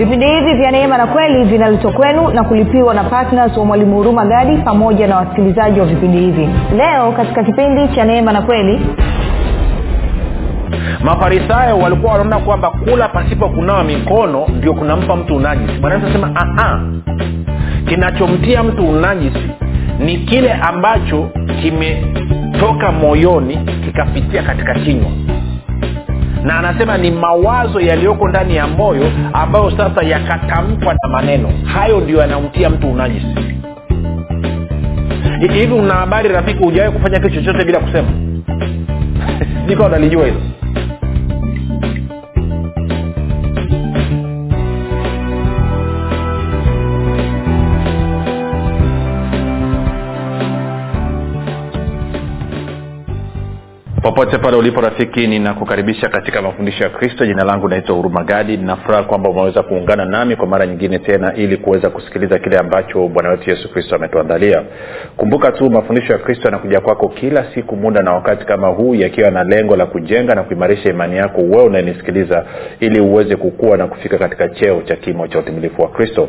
vipindi hivi vya neema na kweli vinaletwa kwenu na kulipiwa na ptns wa mwalimu huruma gadi pamoja na wasikilizaji wa vipindi hivi. Leo katika kipindi cha neema na kweli mafarisayo walikuwa wanaona kwamba kula pasipo kunawa mikono ndio kunampa mtu unajisi. Bwana anasema kinachomtia mtu unajisi ni kile ambacho kimetoka moyoni kikapitia katika kinywa na anasema ni mawazo yaliyoko ndani ya moyo ambayo sasa yakatamkwa na maneno. Hayo ndio yanamtia mtu unajisi. Hivi una habari rafiki hujawahi kufanya kitu chochote bila kusema? Nikawa unalijua hilo popote pale ulipo rafiki ninakukaribisha katika mafundisho ya kristo. Jina langu naitwa huruma gadi. Ninafuraha kwamba umeweza kuungana nami kwa mara nyingine tena ili kuweza kusikiliza kile ambacho bwana wetu yesu kristo ametuandalia. Kumbuka tu mafundisho ya kristo yanakuja kwako kila siku muda na wakati kama huu yakiwa na lengo la kujenga na kuimarisha imani yako wewe unayenisikiliza ili uweze kukua na kufika katika cheo cha kimo cha utimilifu wa kristo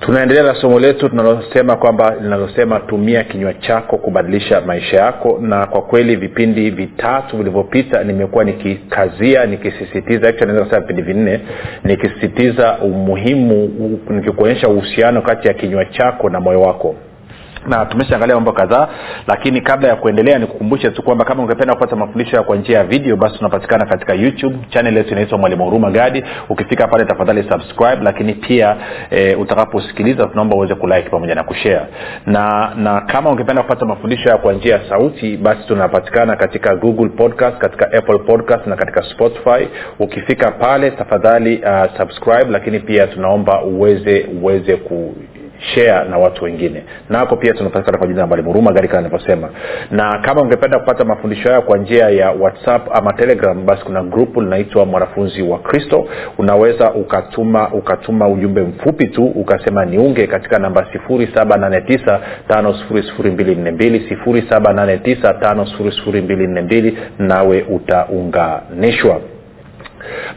tunaendelea na somo letu tunalosema kwamba linalosema tumia kinywa chako kubadilisha maisha yako. Na kwa kweli vipindi vitatu vilivyopita nimekuwa nikikazia nikisisitiza naweza vipindi vinne nikisisitiza umuhimu nikikuonyesha uhusiano kati ya kinywa chako na moyo wako na tumeshaangalia mambo kadhaa lakini kabla ya kuendelea nikukumbushe tu kwamba kama ungependa kupata mafundisho kwa njia ya video basi tunapatikana katika youtube. Chanel yetu inaitwa mwalimu huruma gadi ukifika pale tafadhali subscribe lakini pia e, utakaposikiliza tunaomba uweze kulike pamoja na kushare. Na na kama ungependa kupata mafundisho kwa njia ya sauti basi tunapatikana katika google podcast katika apple podcast na katika spotify. Ukifika pale tafadhali uh, subscribe lakini pia tunaomba uweze uweze ku share na watu wengine. Nako pia tunapatikana kwa jina la mwalimu huruma gari kama na kama ungependa kupata mafundisho hayo kwa njia ya whatsapp ama telegram basi kuna grupu linaitwa mwanafunzi wa kristo. Unaweza ukatuma ukatuma ujumbe mfupi tu ukasema niunge katika namba 789 5242 789 nawe utaunganishwa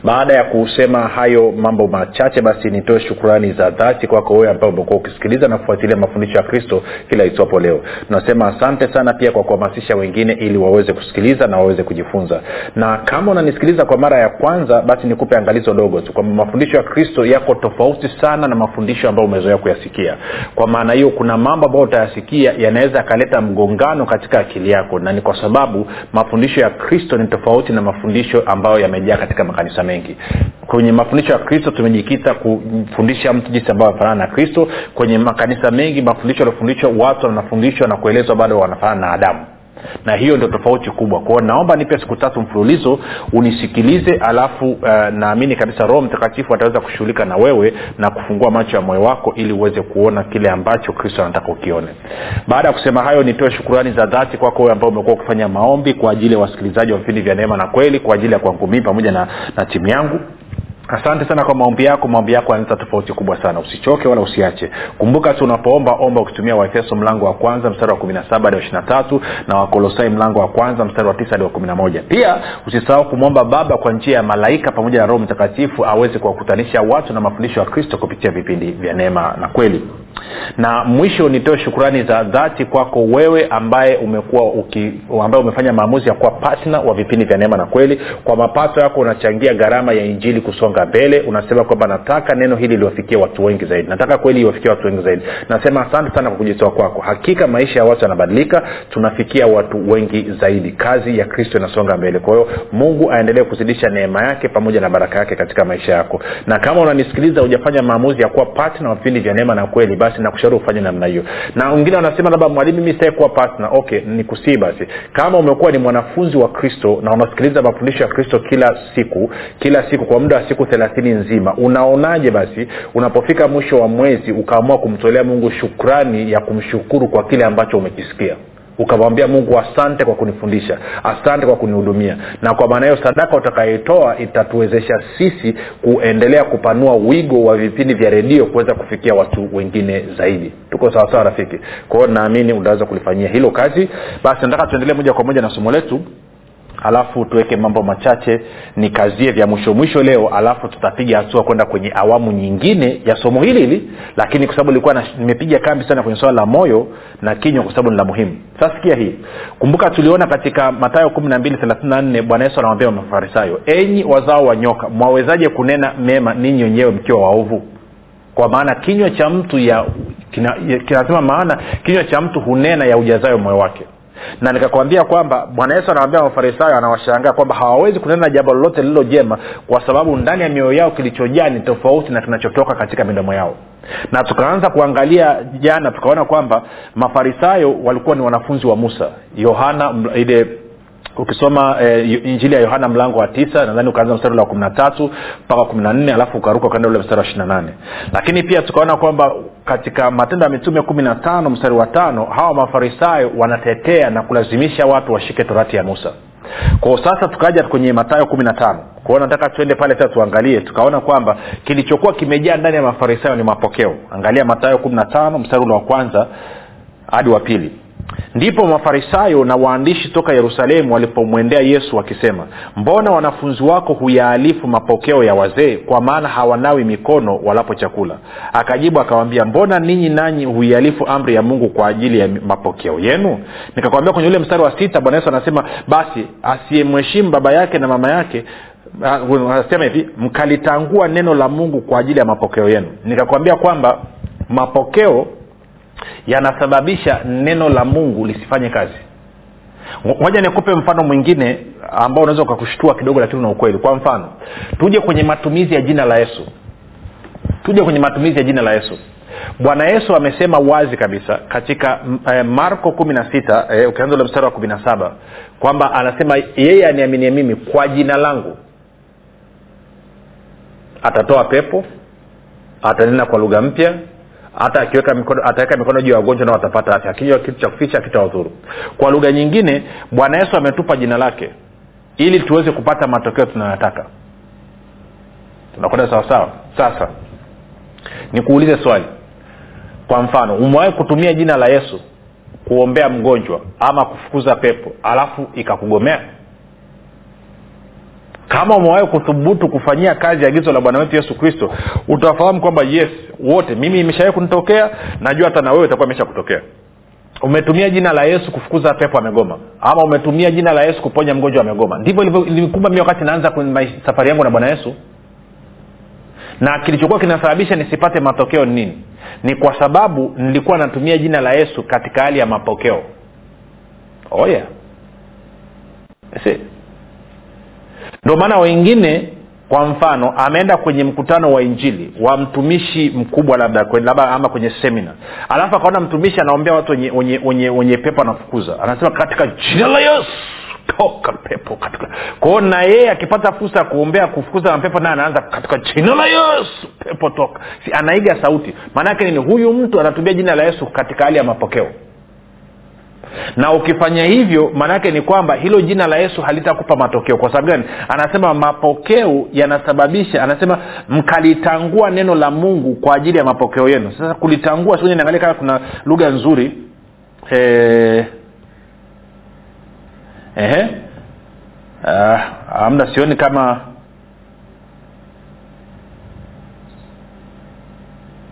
baada ya kusema hayo mambo machache basi nitoe shukurani za dhati kwako wewe ambao umekuwa ukisikiliza na kufuatilia mafundisho ya kristo kila itwapo leo. Tunasema asante sana pia kwa kuhamasisha wengine ili waweze kusikiliza na waweze kujifunza. Na kama unanisikiliza kwa mara ya kwanza basi nikupe angalizo dogo tu kwamba mafundisho ya kristo yako tofauti sana na mafundisho ambayo umezoea kuyasikia. Kwa maana hiyo kuna mambo ambayo utayasikia yanaweza yakaleta mgongano katika akili yako na ni kwa sababu mafundisho ya kristo ni tofauti na mafundisho ambayo yamejaa katika makanisa mengi. Kwenye mafundisho ya kristo tumejikita kufundisha mtu jinsi ambayo anafanana na kristo. Kwenye makanisa mengi mafundisho yaliofundishwa watu wanafundishwa na kuelezwa bado wanafanana na adamu na hiyo ndio tofauti kubwa. Kwao naomba nipe siku tatu mfululizo unisikilize alafu uh, naamini kabisa roho mtakatifu ataweza kushughulika na wewe na kufungua macho ya moyo wako ili uweze kuona kile ambacho kristo anataka ukione. Baada ya kusema hayo nitoe shukurani za dhati kwako wewe ambao umekuwa ukifanya maombi kwa ajili ya wasikilizaji wa vipindi vya neema na kweli kwa ajili ya kwangu mii pamoja na, na timu yangu asante sana kwa maombi yako. Maombi yako yanaleta tofauti kubwa sana. Usichoke wala usiache. Kumbuka tu unapoomba omba ukitumia waefeso mlango wa kwanza mstari wa kumi na saba hadi wa ishirina tatu na wakolosai mlango wa kwanza mstari wa tisa hadi wa kumi na moja. Pia usisahau kumwomba baba kwa njia ya malaika pamoja na roho mtakatifu aweze kuwakutanisha watu na mafundisho ya kristo kupitia vipindi vya neema na kweli. Na mwisho nitoe shukurani za dhati kwako wewe ambaye umekuwa uki, ambaye umefanya maamuzi ya kuwa patna wa vipindi vya neema na kweli. Kwa mapato yako unachangia gharama ya injili kusonga mbele unasema kwamba nataka neno hili liwafikie watu wengi zaidi. Nataka kweli iwafikie watu wengi zaidi. Nasema asante sana kwa kujitoa kwako. Hakika maisha ya watu yanabadilika tunafikia watu wengi zaidi. Kazi ya kristo inasonga mbele. Kwa hiyo mungu aendelee kuzidisha neema yake pamoja na baraka yake katika maisha yako. Na kama unanisikiliza hujafanya maamuzi ya kuwa patna vipindi vya neema na kweli basi nakushauri ufanye namna hiyo. Na wengine wanasema labda mwalimu mi sitaki kuwa patna okay nikusii basi. Kama umekuwa ni mwanafunzi wa kristo na unasikiliza mafundisho ya kristo kila siku kila siku kwa muda wa siku thelathini nzima. Unaonaje basi unapofika mwisho wa mwezi ukaamua kumtolea mungu shukrani ya kumshukuru kwa kile ambacho umekisikia? Ukamwambia mungu asante kwa kunifundisha asante kwa kunihudumia. Na kwa maana hiyo sadaka utakayoitoa itatuwezesha sisi kuendelea kupanua wigo wa vipindi vya redio kuweza kufikia watu wengine zaidi. Tuko sawasawa rafiki? Kwao naamini utaweza kulifanyia hilo kazi. Basi nataka tuendelee moja kwa moja na somo letu alafu tuweke mambo machache nikazie vya mwisho mwisho leo alafu tutapiga hatua kwenda kwenye awamu nyingine ya somo hili hili lakini kwa sababu ilikuwa nimepiga kambi sana kwenye swala la moyo na kinywa kwa sababu ni la muhimu. Sasa sikia hii. Kumbuka tuliona katika matayo kumi na mbili thelathini na nne bwana yesu anawambia mafarisayo enyi wazao wa nyoka mwawezaje kunena mema ninyi wenyewe mkiwa waovu? Kwa maana kinywa cha mtu ya kinasema kina maana kinywa cha mtu hunena ya ujazayo moyo wake na nikakwambia kwamba bwana yesu anawambia mafarisayo anawashangaa kwamba hawawezi kunena jambo lolote lililo jema kwa sababu ndani ya mioyo yao kilichojaa ni tofauti na kinachotoka katika midomo yao. Na tukaanza kuangalia jana tukaona kwamba mafarisayo walikuwa ni wanafunzi wa musa. Yohana ile ukisoma eh, injili ya yohana mlango wa tisa nadhani ukaanza mstari ule wa kumi na tatu mpaka kumi na nne alafu ukaruka ukaenda ule mstari wa ishiri na nane. Lakini pia tukaona kwamba katika matendo ya mitume kumi na tano mstari wa tano hawa mafarisayo wanatetea na kulazimisha watu washike torati ya musa. Kwao sasa tukaja kwenye matayo kumi na tano. Kwao nataka tuende pale sasa tuangalie. Tukaona kwamba kilichokuwa kimejaa ndani ya mafarisayo ni mapokeo. Angalia matayo kumi na tano mstari ule wa kwanza hadi wa pili ndipo mafarisayo na waandishi toka yerusalemu walipomwendea yesu wakisema mbona wanafunzi wako huyaalifu mapokeo ya wazee kwa maana hawanawi mikono walapo chakula? Akajibu akawambia mbona ninyi nanyi huialifu amri ya mungu kwa ajili ya mapokeo yenu? Nikakwambia kwenye ule mstari wa sita bwana yesu anasema basi asiyemheshimu baba yake na mama yake anasema hivi mkalitangua neno la mungu kwa ajili ya mapokeo yenu. Nikakwambia kwamba mapokeo yanasababisha neno la mungu lisifanye kazi. Moja nikupe mfano mwingine ambao unaweza ukakushtua kidogo lakini una ukweli. Kwa mfano tuje kwenye matumizi ya jina la yesu. Tuje kwenye matumizi ya jina la yesu. Bwana yesu amesema wazi kabisa katika eh, marko kumi na sita eh, ukianza ule mstari wa kumi na saba kwamba anasema yeye aniaminie mimi kwa jina langu. Atatoa pepo atanena kwa lugha mpya hata akiweka mikono ataweka mikono juu ya wagonjwa nao watapata afya. Akinywa kitu cha kuficha kitawadhuru kwa lugha nyingine bwana yesu ametupa jina lake ili tuweze kupata matokeo tunayotaka. Tunakwenda sawasawa sasa nikuulize swali. Kwa mfano umewahi kutumia jina la yesu kuombea mgonjwa ama kufukuza pepo alafu ikakugomea kama umewahi kuthubutu kufanyia kazi agizo la bwana wetu yesu kristo utafahamu kwamba yes wote mimi imeshawai kunitokea najua hata na wewe itakuwa imesha kutokea umetumia jina la yesu kufukuza pepo amegoma ama umetumia jina la yesu kuponya mgonjwa amegoma. Ndivyo ilivyokumba mi wakati naanza safari yangu na bwana yesu. Na kilichokuwa kinasababisha nisipate matokeo ni nini? Ni kwa sababu nilikuwa natumia jina la yesu katika hali ya mapokeo. Oh yeah. Ndio maana wengine kwa mfano ameenda kwenye mkutano wa injili wa mtumishi mkubwa labda labda ama kwenye semina alafu akaona mtumishi anaombea watu wenye, wenye, wenye, wenye pepo anafukuza. Anasema katika jina la yesu toka pepo katika kwao na yeye akipata fursa ya kuombea kufukuza mapepo naye anaanza katika jina la yesu pepo toka. Si anaiga sauti. Maana yake nini? Huyu mtu anatumia jina la yesu katika hali ya mapokeo na ukifanya hivyo maanaake ni kwamba hilo jina la yesu halitakupa matokeo. Kwa sababu gani? Anasema mapokeo yanasababisha anasema mkalitangua neno la mungu kwa ajili ya mapokeo yenu. Sasa kulitangua siku niangalia kama kuna lugha nzuri. Eh, ehe uh, amna sioni kama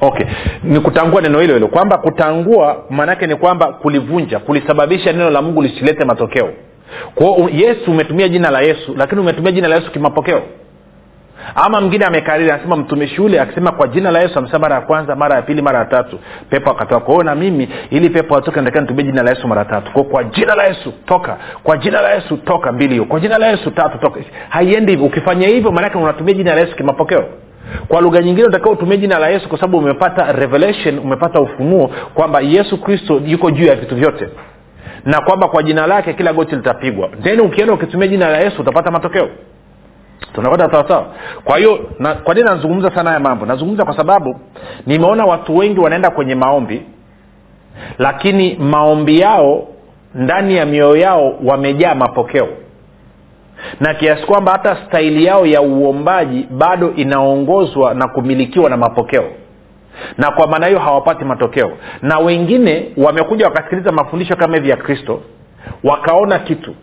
okay. Ni kutangua neno hilo hilo. Kwamba kutangua maanaake ni kwamba kulivunja kulisababisha neno la mungu lisilete matokeo. Kwao yesu umetumia jina la yesu lakini umetumia jina la yesu kimapokeo. Ama mwingine amekariri anasema mtumishi ule akisema kwa jina la yesu amesema mara ya kwanza mara ya pili mara ya tatu pepo akatoka. Kwao na mimi ili pepo atoke natakiwa nitumie jina la yesu mara tatu. Kwa, kwa jina la yesu toka. Kwa jina la yesu toka mbili hiyo. Kwa jina la yesu tatu toka. Haiendi hivyo. Ukifanya hivyo maanake unatumia jina la yesu kimapokeo kwa lugha nyingine utakiwa utumie jina la yesu kwa sababu umepata revelation umepata ufunuo kwamba yesu kristo yuko juu ya vitu vyote. Na kwamba kwa jina lake kila goti litapigwa. Then ukienda ukitumia jina la yesu utapata matokeo. Tunapata sawasawa kwa hiyo na, kwa nini nazungumza sana haya mambo? Nazungumza kwa sababu nimeona watu wengi wanaenda kwenye maombi lakini maombi yao ndani ya mioyo yao wamejaa mapokeo na kiasi kwamba hata staili yao ya uombaji bado inaongozwa na kumilikiwa na mapokeo. Na kwa maana hiyo hawapati matokeo. Na wengine wamekuja wakasikiliza mafundisho kama hivi ya kristo wakaona kitu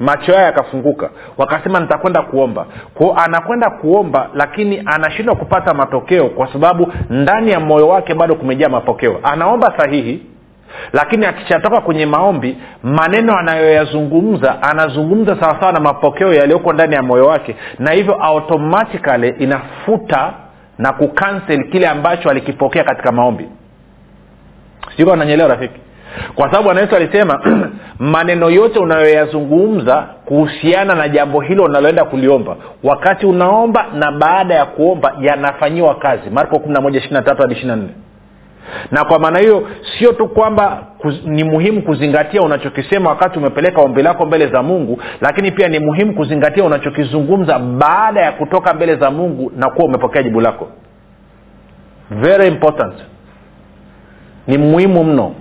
macho yao yakafunguka wakasema nitakwenda kuomba. Kwao anakwenda kuomba lakini anashindwa kupata matokeo kwa sababu ndani ya moyo wake bado kumejaa mapokeo. Anaomba sahihi lakini akishatoka kwenye maombi maneno anayoyazungumza anazungumza sawasawa na mapokeo yaliyoko ndani ya moyo wake na hivyo automatikali inafuta na kukansel kile ambacho alikipokea katika maombi. Sijui ananyelewa rafiki? Kwa sababu bwana alisema maneno yote unayoyazungumza kuhusiana na jambo hilo unaloenda kuliomba wakati unaomba na baada ya kuomba yanafanyiwa kazi. Marko 11 hadi 24 na kwa maana hiyo sio tu kwamba kuz, ni muhimu kuzingatia unachokisema wakati umepeleka ombi lako mbele za mungu lakini pia ni muhimu kuzingatia unachokizungumza baada ya kutoka mbele za mungu na kuwa umepokea jibu lako. Very important. Ni muhimu mno.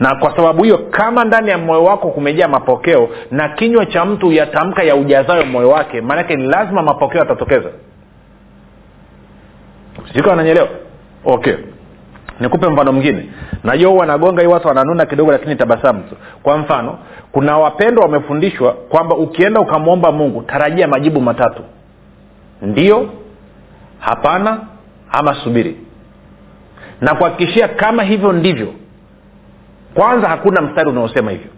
Na kwa sababu hiyo kama ndani ya moyo wako kumejaa mapokeo na kinywa cha mtu yatamka ya ujazayo moyo wake maanake ni lazima mapokeo yatatokeza. Siko wananyelewa okay nikupe mfano mwingine. Najua huwa nagonga hii watu wananuna kidogo lakini tabasamu tu. Kwa mfano kuna wapendwa wamefundishwa kwamba ukienda ukamwomba mungu tarajia majibu matatu. Ndio hapana ama subiri. Na kuhakikishia kama hivyo ndivyo kwanza hakuna mstari unaosema hivyo.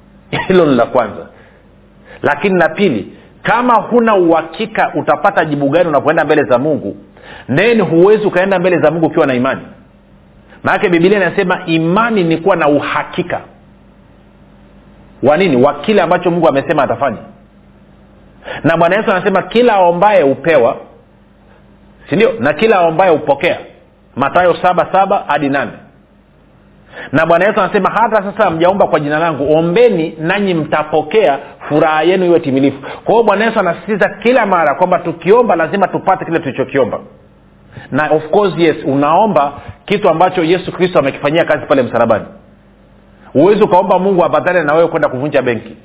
Hilo ni la kwanza. Lakini la pili kama huna uhakika utapata jibu gani unapoenda mbele za mungu then huwezi ukaenda mbele za mungu ukiwa na imani maanake bibilia inasema imani ni kuwa na uhakika wa nini? Wa kile ambacho mungu amesema atafanya. Na bwana yesu anasema kila aombaye hupewa sindio na kila aombaye hupokea. Matayo saba saba hadi nane. Na bwana yesu anasema hata sasa mjaomba kwa jina langu ombeni nanyi mtapokea furaha yenu iwe timilifu. Kwa hiyo bwana yesu anasisitiza kila mara kwamba tukiomba lazima tupate kile tulichokiomba na of course yes unaomba kitu ambacho yesu kristo amekifanyia kazi pale msalabani. Huwezi ukaomba mungu abadhale na wewe kwenda kuvunja benki.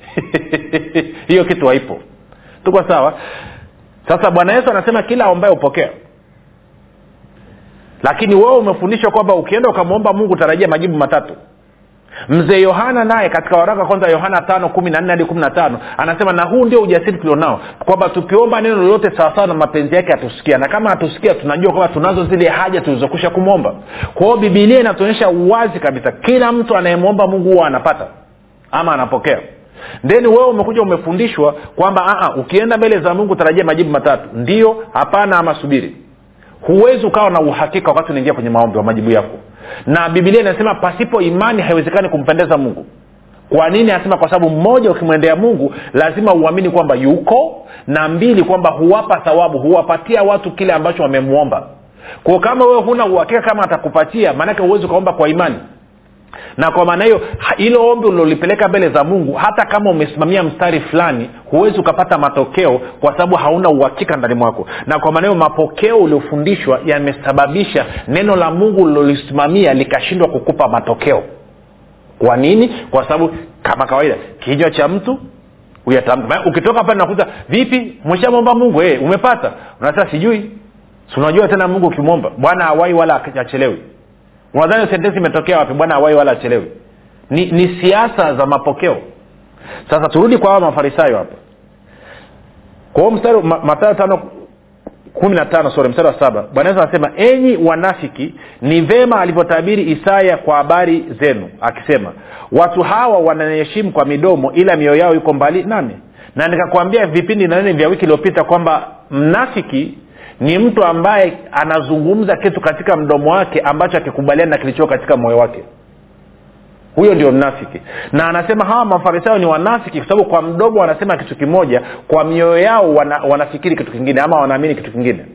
Hiyo kitu haipo. Tuko sawa? Sasa bwana yesu anasema kila aombaye hupokea. Lakini wewe umefundishwa kwamba ukienda ukamwomba mungu tarajia majibu matatu mzee yohana naye katika waraka kwanza yohana tano hadi anasema na huu ndio ujasiri tulionao kwamba tukiomba neno lolote sawasawa na mapenzi yake hatusikia. Na kama hatusikia tunajua kwamba tunazo zile haja tulizokwisha kumwomba. Kwao bibilia inatuonyesha wazi kabisa kila mtu anayemwomba mungu huwa anapata ama anapokea. Then wewe umekuja umefundishwa kwamba ukienda mbele za mungu tarajia majibu matatu. Ndio hapana ama subiri. Huwezi ukawa na uhakika wakati unaingia kwenye maombi wa majibu yako na bibilia inasema pasipo imani haiwezekani kumpendeza mungu. Kwa nini anasema? Kwa sababu mmoja ukimwendea mungu lazima uamini kwamba yuko na mbili kwamba huwapa thawabu huwapatia watu kile ambacho wamemwomba. Kwa kama wewe huna uhakika kama atakupatia maanake huwezi ukaomba kwa imani na kwa maana hiyo hilo ombi ulilolipeleka mbele za mungu hata kama umesimamia mstari fulani huwezi ukapata matokeo kwa sababu hauna uhakika ndani mwako. Na kwa maana hiyo mapokeo uliofundishwa yamesababisha neno la mungu ulilolisimamia likashindwa kukupa matokeo. Kwa nini? Kwa sababu kama kawaida kinywa cha mtu uyatamka. Ukitoka pale nakuta vipi mweshamwomba mungu? Hey, umepata. Unasema sijui. Si unajua tena mungu ukimwomba? Bwana awai wala achelewi unadhani sentensi imetokea wapi? Bwana awai wala achelewi. Ni, ni siasa za mapokeo. Sasa turudi kwa hawa mafarisayo hapa. Kwa huo mstari ma, matayo tano kumi na tano sore mstari wa saba. Bwana yesu anasema enyi wanafiki ni vema alivyotabiri isaya kwa habari zenu akisema watu hawa wananiheshimu kwa midomo ila mioyo yao iko mbali nami na nikakwambia vipindi nanene vya wiki iliyopita kwamba mnafiki ni mtu ambaye anazungumza kitu katika mdomo wake ambacho akikubaliana na kilichoo katika moyo wake. Huyo ndio mnafiki. Na anasema hawa mafarisayo ni wanafiki kwa sababu kwa mdomo wanasema kitu kimoja kwa mioyo yao wana, wanafikiri kitu kingine ama wanaamini kitu kingine.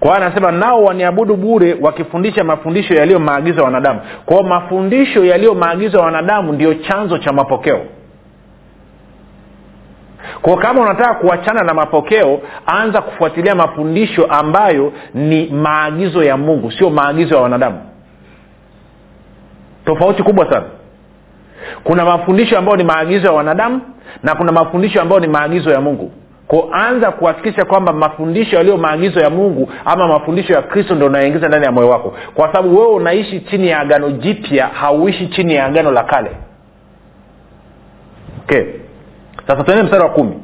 Kwa hiyo anasema nao waniabudu bure wakifundisha mafundisho yaliyo maagizo ya wanadamu. Kwao mafundisho yaliyo maagizo ya wanadamu ndio chanzo cha mapokeo kwa kama unataka kuachana na mapokeo anza kufuatilia mafundisho ambayo ni maagizo ya mungu sio maagizo ya wanadamu. Tofauti kubwa sana. Kuna mafundisho ambayo ni maagizo ya wanadamu na kuna mafundisho ambayo ni maagizo ya mungu. Koanza kuhakikisha kwamba mafundisho yaliyo maagizo ya mungu ama mafundisho ya kristo ndo unayoingiza ndani ya moyo wako. Kwa sababu wewe unaishi chini ya agano jipya hauishi chini ya agano la kale. Okay sasa tuende mstari wa kumi.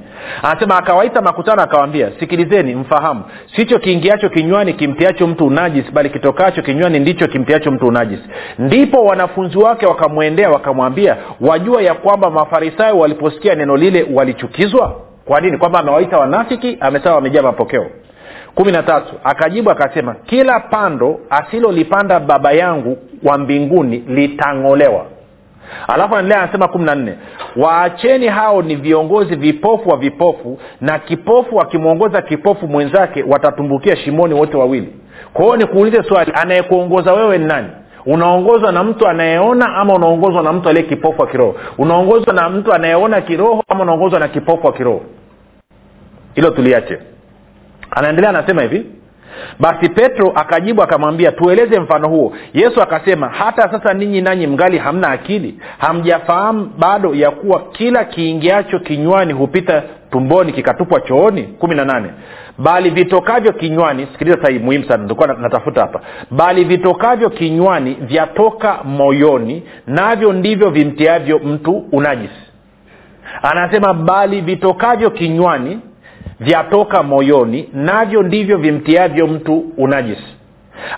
Anasema akawaita makutano akawambia sikilizeni mfahamu. Sicho kiingiacho kinywani kimtiacho mtu unajis bali kitokacho kinywani ndicho kimtiacho mtu unajis. Ndipo wanafunzi wake wakamwendea wakamwambia wajua ya kwamba mafarisayo waliposikia neno lile walichukizwa? Kwa nini? Kwamba amewaita wanafiki amesema wamejaa mapokeo. Kumi na tatu. Akajibu akasema kila pando asilolipanda baba yangu wa mbinguni litang'olewa alafu anaendelea anasema kumi na nne waacheni hao ni viongozi vipofu wa vipofu na kipofu akimwongoza kipofu mwenzake watatumbukia shimoni wote wawili. Kwa hiyo nikuulize swali anayekuongoza wewe ni nani? Unaongozwa na mtu anayeona ama unaongozwa na mtu aliye kipofu wa kiroho? Unaongozwa na mtu anayeona kiroho ama unaongozwa na kipofu wa kiroho? Hilo tuliache. Anaendelea anasema hivi basi petro akajibu akamwambia tueleze mfano huo. Yesu akasema hata sasa ninyi nanyi mngali hamna akili. Hamjafahamu bado ya kuwa kila kiingiacho kinywani hupita tumboni kikatupwa chooni? Kumi na nane. Bali vitokavyo kinywani sikiliza sahii muhimu sana nilikuwa natafuta hapa. Bali vitokavyo kinywani vyatoka moyoni navyo ndivyo vimtiavyo mtu unajisi. Anasema bali vitokavyo kinywani vyatoka moyoni navyo ndivyo vimtiavyo mtu unajisi.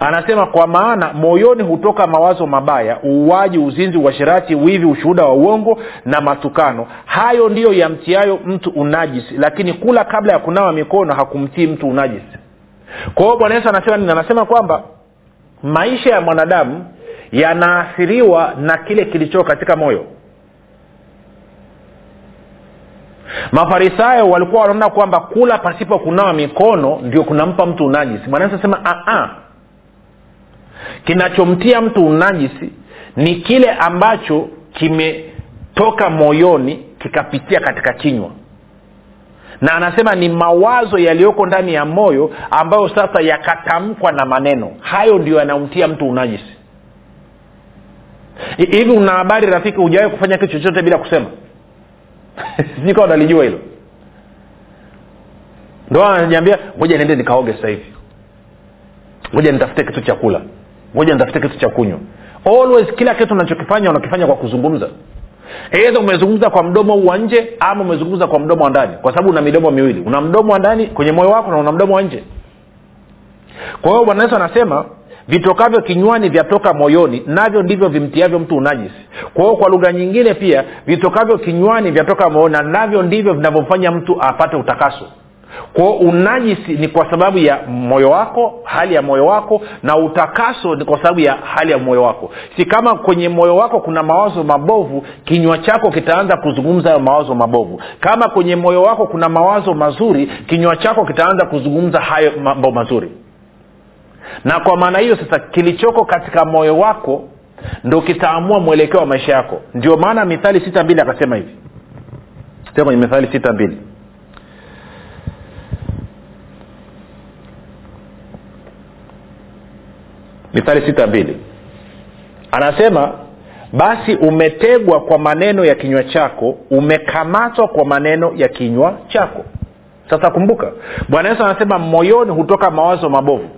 Anasema kwa maana moyoni hutoka mawazo mabaya uuaji uzinzi uashirati wivi ushuhuda wa uongo na matukano. Hayo ndiyo yamtiayo mtu unajisi lakini kula kabla ya kunawa mikono hakumtii mtu unajisi. Kwa hiyo bwana yesu anasema nini? Anasema kwamba maisha ya mwanadamu yanaathiriwa na kile kilichoo katika moyo mafarisayo walikuwa wanaona kwamba kula pasipo kunawa mikono ndio kunampa mtu unajisi. Mwanaesi asema anasema kinachomtia mtu unajisi ni kile ambacho kimetoka moyoni kikapitia katika kinywa. Na anasema ni mawazo yaliyoko ndani ya moyo ambayo sasa yakatamkwa na maneno. Hayo ndio yanamtia mtu unajisi. Hivi una habari rafiki hujawahi kufanya kitu chochote bila kusema sijui kawa nalijua hilo. Ndo ananiambia ngoja niende nikaoge sasa hivi. Ngoja nitafute kitu cha kula. Ngoja nitafute kitu cha kunywa. Always kila kitu unachokifanya unakifanya kwa kuzungumza. Eidha umezungumza kwa mdomo wa nje ama umezungumza kwa mdomo wa ndani. Kwa sababu una midomo miwili. Una mdomo wa ndani kwenye moyo wako na una mdomo wa nje. Kwa hiyo bwana yesu anasema vitokavyo kinywani vyatoka moyoni navyo ndivyo vimtiavyo mtu unajisi. Kwa hiyo kwa lugha nyingine pia vitokavyo kinywani vyatoka moyoni na navyo ndivyo vinavyomfanya mtu apate utakaso. Kwao unajisi ni kwa sababu ya moyo wako hali ya moyo wako na utakaso ni kwa sababu ya hali ya moyo wako. Si kama kwenye moyo wako kuna mawazo mabovu kinywa chako kitaanza kuzungumza hayo mawazo mabovu. Kama kwenye moyo wako kuna mawazo mazuri kinywa chako kitaanza kuzungumza hayo mambo mazuri na kwa maana hiyo sasa kilichoko katika moyo wako ndo kitaamua mwelekeo wa maisha yako. Ndio maana mithali sita mbili akasema hivi. Sema kwenye mithali sita mbili. Mithali sita mbili. Anasema basi umetegwa kwa maneno ya kinywa chako umekamatwa kwa maneno ya kinywa chako. Sasa kumbuka bwana yesu anasema moyoni hutoka mawazo mabovu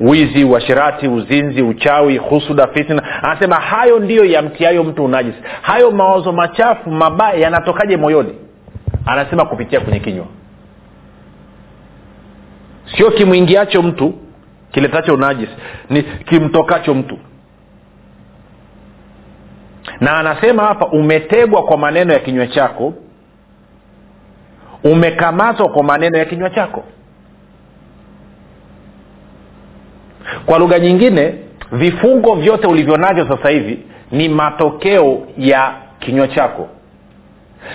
wizi uashirati uzinzi uchawi husuda fitna. Anasema hayo ndiyo yamtiayo mtu unajisi. Hayo mawazo machafu mabaya yanatokaje moyoni? Anasema kupitia kwenye kinywa. Sio kimwingiacho mtu kiletacho unajisi. Ni kimtokacho mtu. Na anasema hapa umetegwa kwa maneno ya kinywa chako. Umekamatwa kwa maneno ya kinywa chako kwa lugha nyingine vifungo vyote ulivyo navyo sasa hivi ni matokeo ya kinywa chako.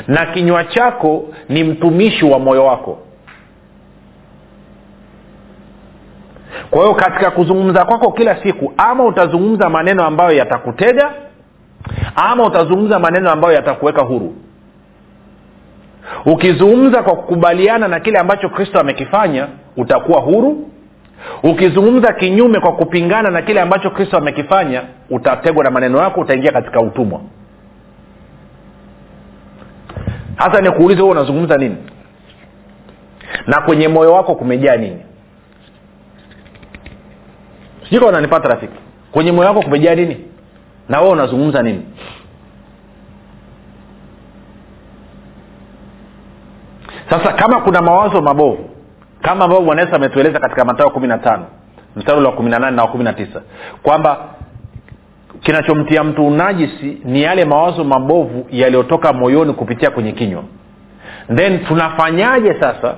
Na kinywa chako ni mtumishi wa moyo wako. Kwa hiyo katika kuzungumza kwako kila siku ama utazungumza maneno ambayo yatakutega ama utazungumza maneno ambayo yatakuweka huru. Ukizungumza kwa kukubaliana na kile ambacho kristo amekifanya utakuwa huru ukizungumza kinyume kwa kupingana na kile ambacho kristo amekifanya utategwa na maneno yako utaingia katika utumwa. Hasa nikuulize huo unazungumza nini? Na kwenye moyo wako kumejaa nini? Sijuka unanipata rafiki. Kwenye moyo wako kumejaa nini? Na wewe unazungumza nini? Sasa kama kuna mawazo mabovu kama ambavyo bwana yesu ametueleza katika matao kumi na tano mstari wa kumi na nane na wa kumi na tisa kwamba kinachomtia mtu unajisi ni yale mawazo mabovu yaliyotoka moyoni kupitia kwenye kinywa. Then tunafanyaje sasa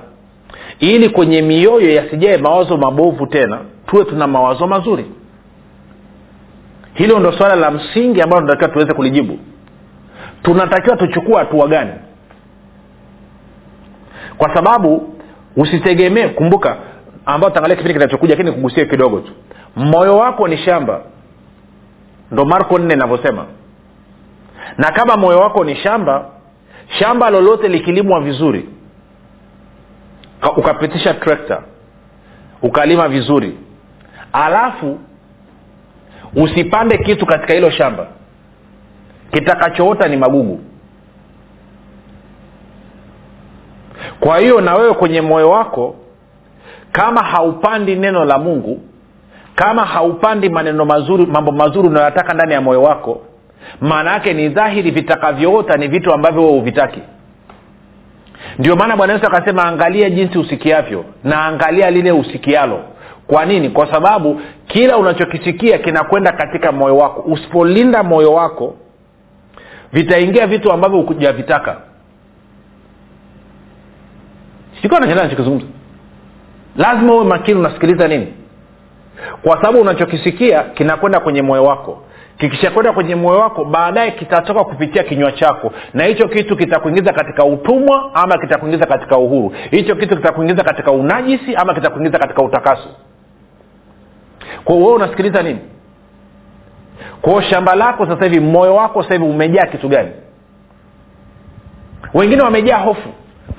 ili kwenye mioyo yasijae mawazo mabovu tena tuwe tuna mawazo mazuri? Hilo ndo swala la msingi ambalo tunatakiwa tuweze kulijibu. Tunatakiwa tuchukua hatua gani? Kwa sababu usitegemee kumbuka ambao tangalia kipindi kinachokuja lakini kugusie kidogo tu. Moyo wako ni shamba. Ndo marko nne inavyosema. Na kama moyo wako ni shamba shamba lolote likilimwa vizuri ukapitisha trekta ukalima vizuri alafu usipande kitu katika hilo shamba kitakachoota ni magugu kwa hiyo na wewe kwenye moyo wako kama haupandi neno la mungu kama haupandi maneno mazuri mambo mazuri unayoyataka ndani ya moyo wako maana yake ni dhahiri vitakavyoota ni vitu ambavyo wewe huvitaki. Ndio maana bwana yesu akasema angalia jinsi usikiavyo na angalia lile usikialo. Kwa nini? Kwa sababu kila unachokisikia kinakwenda katika moyo wako. Usipolinda moyo wako vitaingia vitu ambavyo hujavitaka sikuwa nachaa nachokizungumza lazima uwe makini unasikiliza nini? Kwa sababu unachokisikia kinakwenda kwenye moyo wako. Kikishakwenda kwenye moyo wako baadaye kitatoka kupitia kinywa chako. Na hicho kitu kitakuingiza katika utumwa ama kitakuingiza katika uhuru. Hicho kitu kitakuingiza katika unajisi ama kitakuingiza katika utakaso. Kwao wewe unasikiliza nini? Kwao shamba lako sasa hivi moyo wako sasa hivi umejaa kitu gani? Wengine wamejaa hofu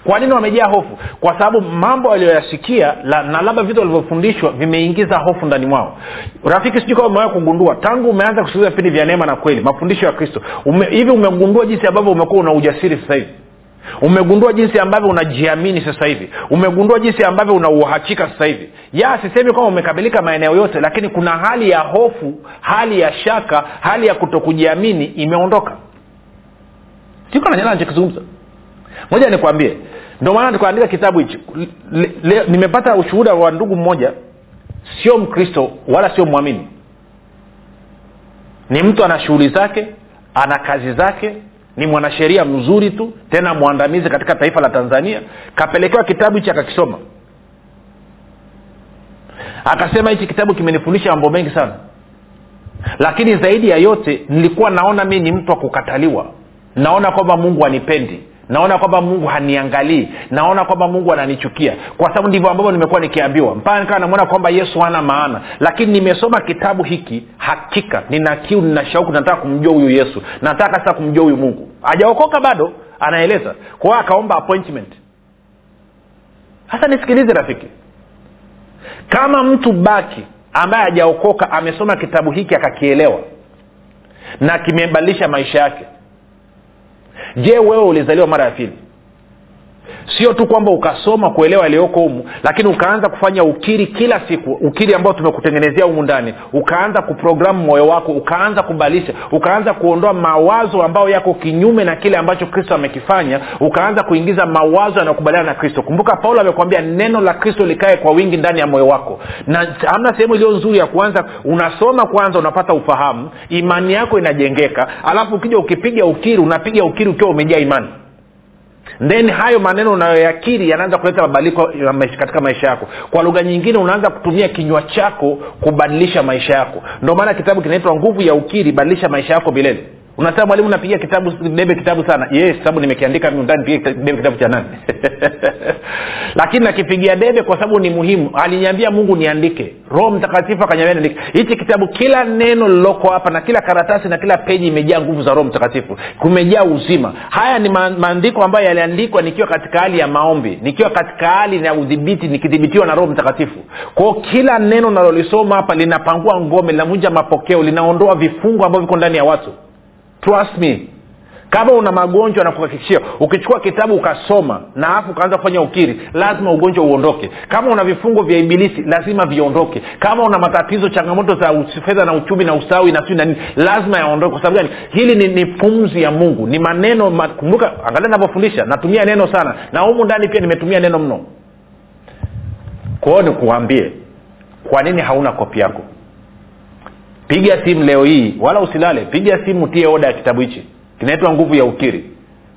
kwa nini wamejaa hofu? Kwa sababu mambo waliyoyasikia na labda vitu walivyofundishwa vimeingiza hofu ndani mwao. Rafiki sijui kama umewai kugundua tangu umeanza kusikiliza vipindi vya neema na kweli mafundisho ya kristo ume, umegundua jinsi ambavyo umekuwa una ujasiri sasa hivi? Umegundua jinsi ambavyo unajiamini sasa hivi? Umegundua jinsi ambavyo una uhakika sasa hivi? Ya sisemi kwamba umekamilika maeneo yote lakini kuna hali ya hofu hali ya shaka hali ya kutokujiamini imeondoka. Sikananyala nachokizungumza moja nikwambie. Ndio maana tukaandika kitabu hichi. Nimepata ushuhuda wa ndugu mmoja sio mkristo wala sio mwamini. Ni mtu ana shughuli zake ana kazi zake ni mwanasheria mzuri tu tena mwandamizi katika taifa la tanzania. Kapelekewa kitabu hichi akakisoma. Akasema hichi kitabu kimenifundisha mambo mengi sana. Lakini zaidi ya yote nilikuwa naona mi ni mtu wa kukataliwa. Naona kwamba mungu anipendi naona kwamba mungu haniangalii. Naona kwamba mungu ananichukia. Kwa sababu ndivyo ambavyo nimekuwa nikiambiwa. Mpaka nikawa namwona kwamba yesu hana maana. Lakini nimesoma kitabu hiki hakika nina kiu nina shauku nataka kumjua huyu yesu. Nataka sasa kumjua huyu mungu. Hajaokoka bado anaeleza. Kwa hiyo akaomba appointment. Sasa nisikilize rafiki. Kama mtu baki ambaye hajaokoka amesoma kitabu hiki akakielewa na kimebadilisha maisha yake je wewe ulizaliwa mara ya pili sio tu kwamba ukasoma kuelewa yaliyoko humu lakini ukaanza kufanya ukiri kila siku ukiri ambao tumekutengenezea humu ndani ukaanza kuprogramu moyo wako ukaanza kubadilisha ukaanza kuondoa mawazo ambayo yako kinyume na kile ambacho kristo amekifanya ukaanza kuingiza mawazo yanayokubaliana na kristo. Kumbuka paulo amekwambia neno la kristo likae kwa wingi ndani ya moyo wako. Na hamna sehemu iliyo nzuri ya kuanza unasoma kwanza unapata ufahamu imani yako inajengeka alafu ukija ukipiga ukiri unapiga ukiri ukiwa umejaa imani then hayo maneno unayoyakiri yanaanza kuleta mabadiliko katika maisha yako. Kwa lugha nyingine unaanza kutumia kinywa chako kubadilisha maisha yako. Ndio maana kitabu kinaitwa nguvu ya ukiri badilisha maisha yako milele unasema mwalimu napigia kitabu debe kitabu sana. Yes sababu nimekiandika ndani pigia debe kitabu cha nani? Lakini nakipigia debe kwa sababu ni muhimu. Aliniambia mungu niandike. Roho mtakatifu akanyambia niandike. Hichi kitabu kila neno liloko hapa na kila karatasi na kila peji imejaa nguvu za roho mtakatifu. Kumejaa uzima. Haya ni maandiko ambayo yaliandikwa nikiwa katika hali ya maombi nikiwa katika hali ya udhibiti nikidhibitiwa na roho mtakatifu. Kwao kila neno nalolisoma hapa linapangua ngome linavunja mapokeo linaondoa vifungo ambavyo viko ndani ya watu trust me. Kama una magonjwa na ukichukua kitabu ukasoma na alafu ukaanza kufanya ukiri lazima ugonjwa uondoke. Kama una vifungo vya ibilisi lazima viondoke. Kama una matatizo changamoto za fedha na uchumi na usawi na na nini lazima yaondoke. Kwa sababu gani? Hili ni, ni pumzi ya mungu. Ni maneno ma, kumbuka angalia navyofundisha natumia neno sana. Na humu ndani pia nimetumia neno mno. Kwao nikuambie kwa nini hauna kopi yako piga simu leo hii wala usilale. Piga simu tie oda ya kitabu hichi. Kinaitwa nguvu ya ukiri.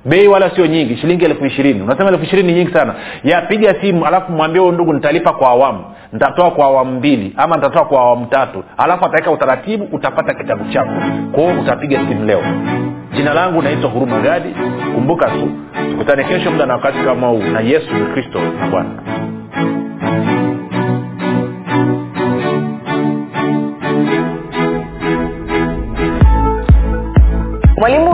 Bei wala sio nyingi shilingi elfu ishirini. Unasema elfu ishirini ni nyingi sana. Ya piga simu alafu mwambie huyu ndugu nitalipa kwa awamu. Nitatoa kwa awamu mbili ama nitatoa kwa awamu tatu. Alafu ataweka utaratibu utapata kitabu chako. Kwao utapiga simu leo. Jina langu naitwa huruma gadi. Kumbuka tu tukutane kesho muda na wakati kama huu. Na yesu ni kristo na bwana mwalimu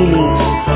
meaning